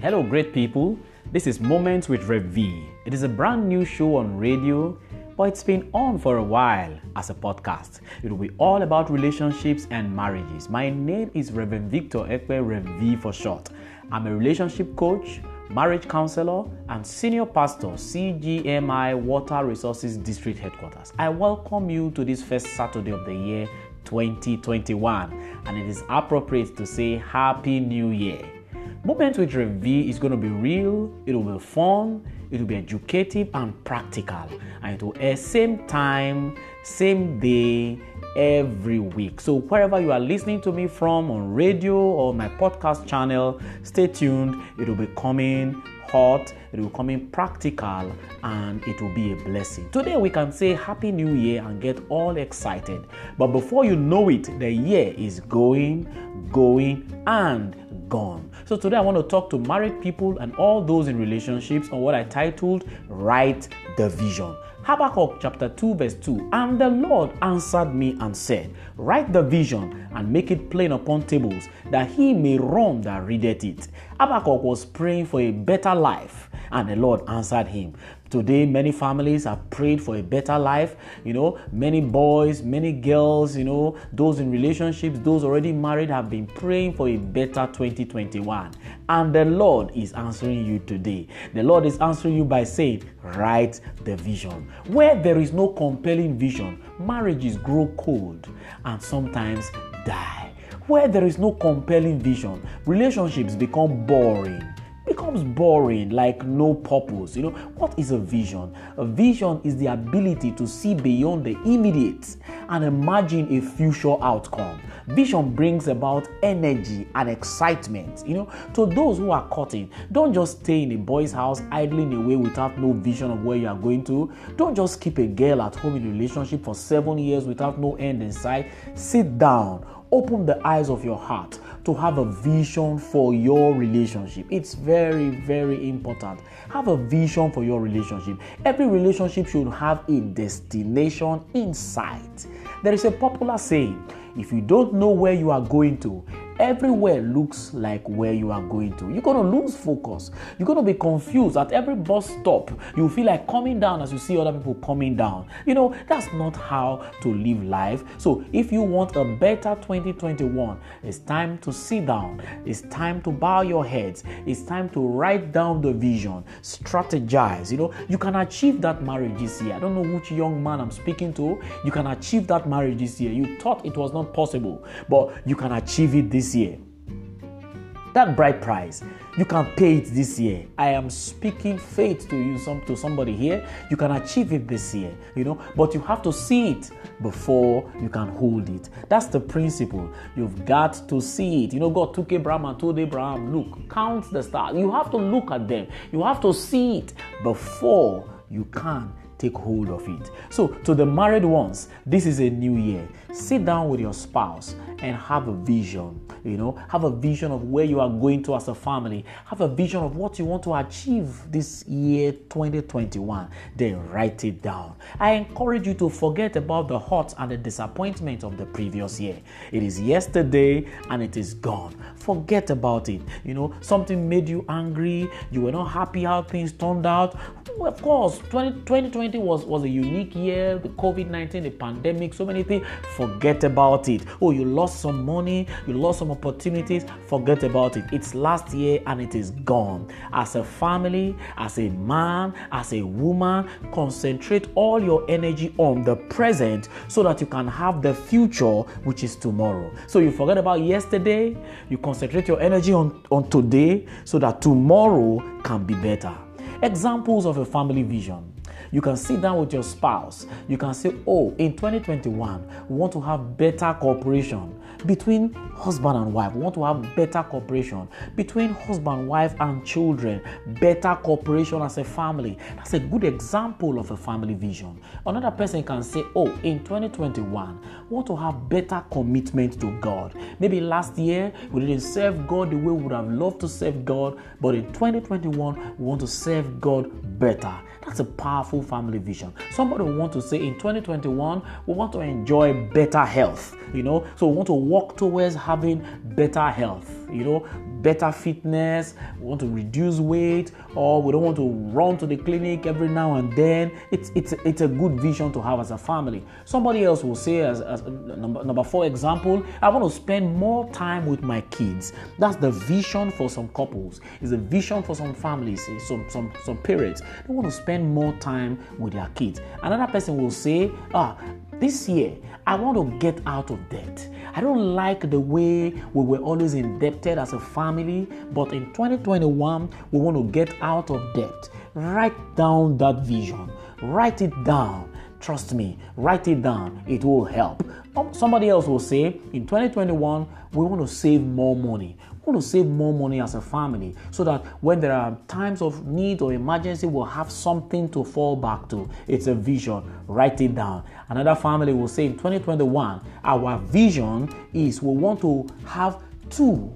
Hello, great people. This is Moments with Rev V. It is a brand new show on radio, but it's been on for a while as a podcast. It will be all about relationships and marriages. My name is Reverend Victor Ekpe, Rev V for short. I'm a relationship coach, marriage counselor, and senior pastor, CGMI Water Resources District Headquarters. I welcome you to this first Saturday of the year 2021, and it is appropriate to say Happy New Year. Moment with Rev is going to be real, it will be fun, it will be educative and practical, and it will air same time, same day, every week. So, wherever you are listening to me from on radio or my podcast channel, stay tuned. It will be coming hot, it will come in practical, and it will be a blessing. Today, we can say Happy New Year and get all excited. But before you know it, the year is going, going, and gone. So today I want to talk to married people and all those in relationships on what I titled Write the Vision. Habakkuk chapter 2, verse 2. And the Lord answered me and said, Write the vision and make it plain upon tables, that he may run that readeth it. Habakkuk was praying for a better life, and the Lord answered him. Today, many families have prayed for a better life. You know, many boys, many girls, you know, those in relationships, those already married have been praying for a better 2021. And the Lord is answering you today. The Lord is answering you by saying, Write the vision. Where there is no compelling vision, marriages grow cold and sometimes die. Where there is no compelling vision, relationships become boring becomes boring, like no purpose. You know, what is a vision? A vision is the ability to see beyond the immediate and imagine a future outcome. Vision brings about energy and excitement. You know, to those who are cutting, don't just stay in a boy's house idling away without no vision of where you are going to. Don't just keep a girl at home in a relationship for seven years without no end in sight. Sit down open the eyes of your heart to have a vision for your relationship. It's very, very important. Have a vision for your relationship. Every relationship should have a destination in sight. There is a popular saying if you don't know where you are going to, everywhere looks like where you are going to. You're going to lose focus. You're going to be confused at every bus stop. You feel like coming down as you see other people coming down. You know, that's not how to live life. So, if you want a better 2021, it's time to sit down. It's time to bow your heads. It's time to write down the vision, strategize. You know, you can achieve that marriage this year. I don't know which young man I'm speaking to. You can achieve that marriage this year. You thought it was not possible, but you can achieve it this year. That bright price, you can pay it this year. I am speaking faith to you, some to somebody here. You can achieve it this year, you know, but you have to see it before you can hold it. That's the principle. You've got to see it. You know, God took Abraham and told Abraham, look, count the stars. You have to look at them. You have to see it before you can take hold of it. So, to the married ones, this is a new year. Sit down with your spouse and have a vision. You know, have a vision of where you are going to as a family. Have a vision of what you want to achieve this year 2021. Then write it down. I encourage you to forget about the hurt and the disappointment of the previous year. It is yesterday and it is gone. Forget about it. You know, something made you angry, you were not happy how things turned out. Of course, 20, 2020 was, was a unique year, the COVID 19, the pandemic, so many things. Forget about it. Oh, you lost some money, you lost some opportunities. Forget about it. It's last year and it is gone. As a family, as a man, as a woman, concentrate all your energy on the present so that you can have the future, which is tomorrow. So you forget about yesterday, you concentrate your energy on, on today so that tomorrow can be better. Examples of a family vision. You can sit down with your spouse. You can say, Oh, in 2021, we want to have better cooperation between husband and wife. We want to have better cooperation between husband, wife, and children. Better cooperation as a family. That's a good example of a family vision. Another person can say, Oh, in 2021, we want to have better commitment to God. Maybe last year we didn't serve God the way we would have loved to serve God, but in 2021, we want to serve God better. That's a powerful family vision. Somebody will want to say in 2021, we want to enjoy better health, you know, so we want to work towards having better health you know, better fitness, we want to reduce weight, or we don't want to run to the clinic every now and then. It's it's it's a good vision to have as a family. Somebody else will say, as, as number number four example, I want to spend more time with my kids. That's the vision for some couples. It's a vision for some families, some some some parents. They want to spend more time with their kids. Another person will say, ah, this year I want to get out of debt. I don't like the way we were always indebted as a family, but in 2021, we want to get out of debt. Write down that vision, write it down. Trust me, write it down. It will help. Somebody else will say in 2021, we want to save more money want to save more money as a family so that when there are times of need or emergency, we'll have something to fall back to. It's a vision. Write it down. Another family will say in 2021, our vision is we want to have two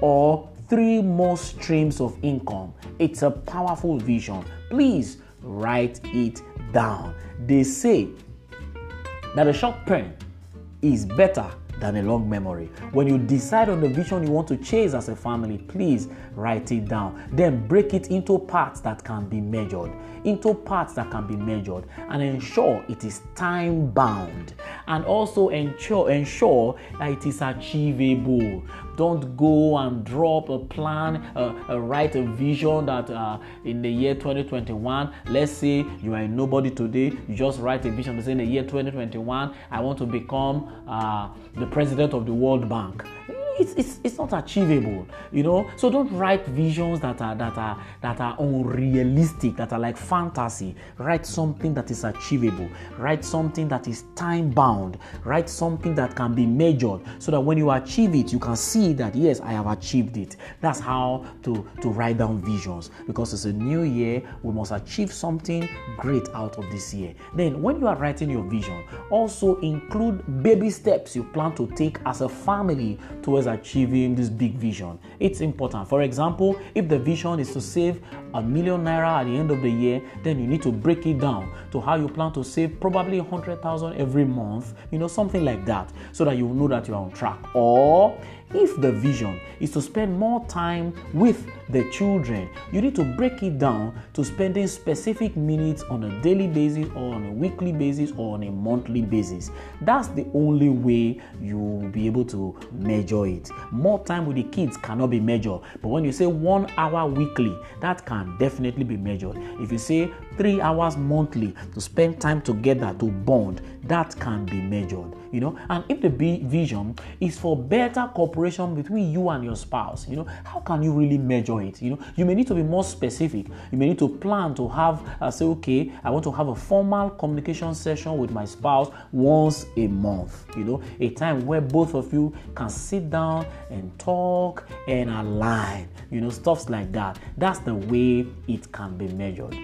or three more streams of income. It's a powerful vision. Please write it down. They say that a short pen is better than a long memory. When you decide on the vision you want to chase as a family, please write it down. Then break it into parts that can be measured, into parts that can be measured, and ensure it is time bound. And also ensure ensure that it is achievable. Don't go and drop a plan, uh, uh, write a vision that uh, in the year 2021, let's say you are nobody today, you just write a vision to say in the year 2021, I want to become uh, the president of the World Bank it's, it's, it's not achievable you know? So don't write visions that are that are that are unrealistic that are like fantasy. Write something that is achievable. Write something that is time bound write something that can be measured so that when you achieve it you can see that yes i have achieved it. That's how to to write down visions. Because it's a new year we must achieve something great out of this year. Then when you are writing your vision also include baby steps you plan to take as a family towards towards achieving this big vision. It's important. For example, if the vision is to save a million naira at the end of the year, then you need to break it down to how you plan to save probably a hundred thousand every month, you know, something like that, so that you know that you are on track. Or if the vision is to spend more time with the children, you need to break it down to spending specific minutes on a daily basis or on a weekly basis or on a monthly basis. That's the only way you will be able to measure it. More time with the kids cannot be measured, but when you say one hour weekly, that can definitely be measured. If you say three hours monthly to spend time together to bond, that can be measured you know and if the vision is for better cooperation between you and your spouse you know? How can you really measure it you know? You may need to be more specific. You may need to plan to have uh, say okay i want to have a formal communication session with my spouse once a month you know? A time where both of you can sit down and talk and align you know? Stuffs like that. That's the way it can be measured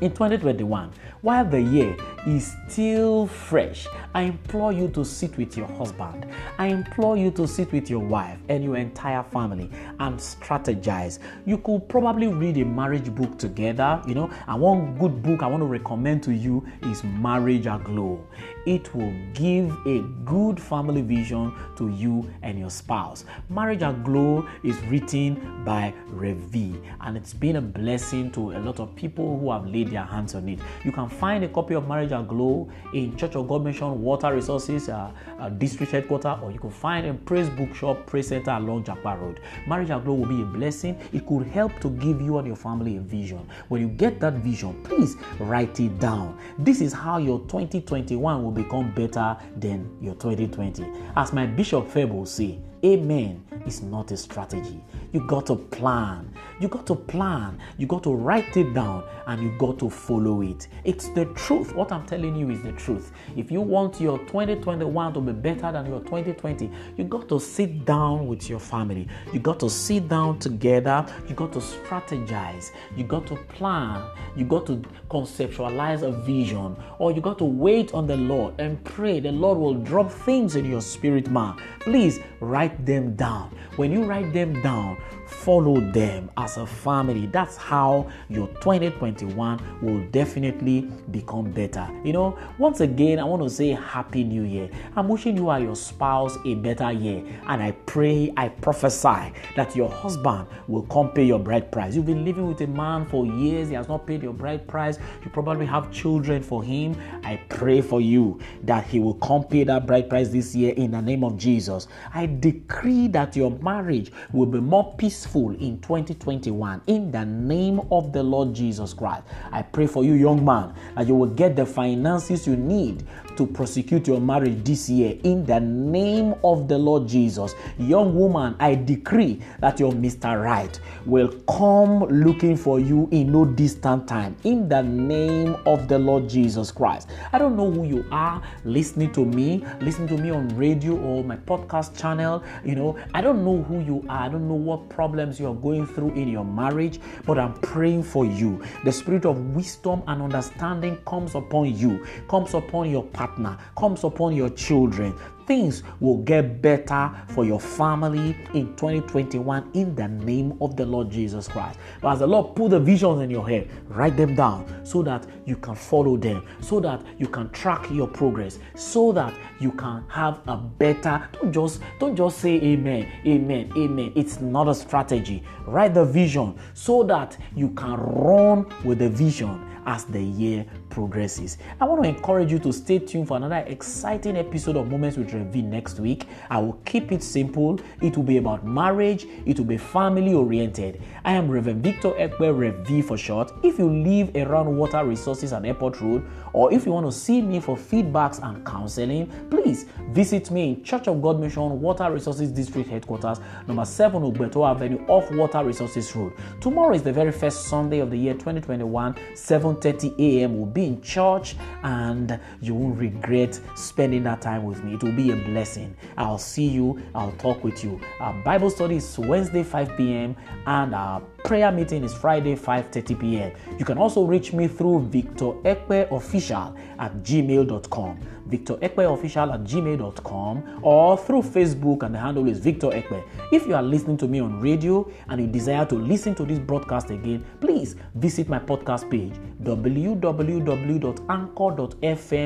in 2021 while the year is still fresh, I implore you to sit with your husband. I implore you to sit with your wife and your entire family and strategize. You could probably read a marriage book together, you know. And one good book I want to recommend to you is Marriage Aglow. It will give a good family vision to you and your spouse. Marriage Aglow is written by Rev V and it's been a blessing to a lot of people who have laid their hands on it. You can find a copy of Marriage Aglow in Church of God Mission Water Resources uh, uh, District Headquarters, or you can find in Praise Bookshop, Praise Center along Jakpa Road. Marriage Aglow will be a blessing. It could help to give you and your family a vision. When you get that vision, please write it down. This is how your 2021 will become better than your 2020. As my Bishop Feb will say, Amen is not a strategy. You got to plan. You got to plan. You got to write it down and you got to follow it. It's the truth. What I'm telling you is the truth. If you want your 2021 to be better than your 2020, you got to sit down with your family. You got to sit down together. You got to strategize. You got to plan. You got to conceptualize a vision. Or you got to wait on the Lord and pray. The Lord will drop things in your spirit man. Please write them down. When you write them down, follow them as a family. That's how your 2021 will definitely become better. You know, once again, I want to say Happy New Year. I'm wishing you and your spouse a better year. And I pray, I prophesy that your husband will come pay your bride price. You've been living with a man for years, he has not paid your bride price. You probably have children for him. I pray for you that he will come pay that bride price this year in the name of Jesus. I decree that your marriage will be more peaceful in 2021 in the name of the Lord Jesus Christ. I pray for you, young man, that you will get the finances you need to prosecute your marriage this year in the name of the Lord Jesus. Young woman, I decree that your Mr. Right will come looking for you in no distant time in the name of the Lord Jesus Christ. I don't know who you are listening to me, listening to me on radio or my podcast channel. You know, I don't know who you are. I don't know what problems you are going through in your marriage, but I'm praying for you. The spirit of wisdom and understanding comes upon you, comes upon your partner, comes upon your children things will get better for your family in 2021 in the name of the Lord Jesus Christ. But as the Lord put the visions in your head, write them down so that you can follow them, so that you can track your progress, so that you can have a better don't just don't just say amen, amen, amen. It's not a strategy. Write the vision so that you can run with the vision as the year progresses. I want to encourage you to stay tuned for another exciting episode of Moments with Rev next week. I will keep it simple. It will be about marriage, it will be family oriented. I am Reverend Victor Ekwe Rev for short. If you live around Water Resources and Airport Road, or if you want to see me for feedbacks and counseling, please visit me in Church of God Mission Water Resources District Headquarters, number 7 Ugbeto Avenue off Water Resources Road. Tomorrow is the very first Sunday of the year 2021, 7:30 a.m. We'll be in church and you won't regret spending that time with me. It will be a blessing. I'll see you, I'll talk with you. Our Bible study is Wednesday, 5 p.m., and our prayer meeting is Friday, 5:30 p.m. You can also reach me through Victor Ekwe Official at gmail.com. Victor Ekwe Official at gmail.com or through Facebook, and the handle is Victor Ekwe. If you are listening to me on radio and you desire to listen to this broadcast again, please visit my podcast page www.anchor.fm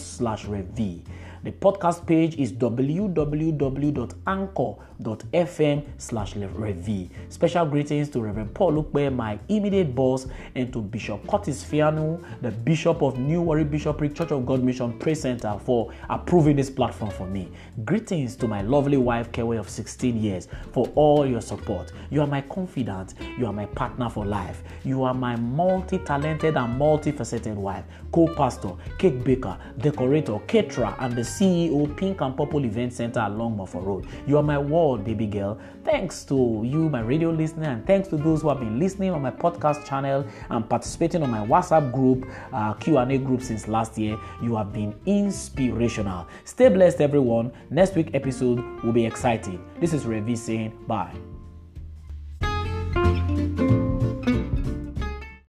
slash revvee. The podcast page is www.anchor.fm slash revvee. Special greetings to Reverend Paul Ukwe, my immediate boss, and to Bishop Curtis Fianu, the Bishop of New Warri Bishopric Church of God Mission Praise Center, for approving this platform for me. Greetings to my lovely wife, Kewe, of 16 years, for all your support. You are my confidant. You are my partner for life. You are my multi talented and multifaceted wife, co pastor, cake baker, decorator, caterer, and the CEO, Pink and Purple Event Center along Moffat Road. You are my world, baby girl. Thanks to you, my radio listener, and thanks to those who have been listening on my podcast channel and participating on my WhatsApp group, uh, Q&A group since last year. You have been inspirational. Stay blessed, everyone. Next week episode will be exciting. This is Rev V saying bye.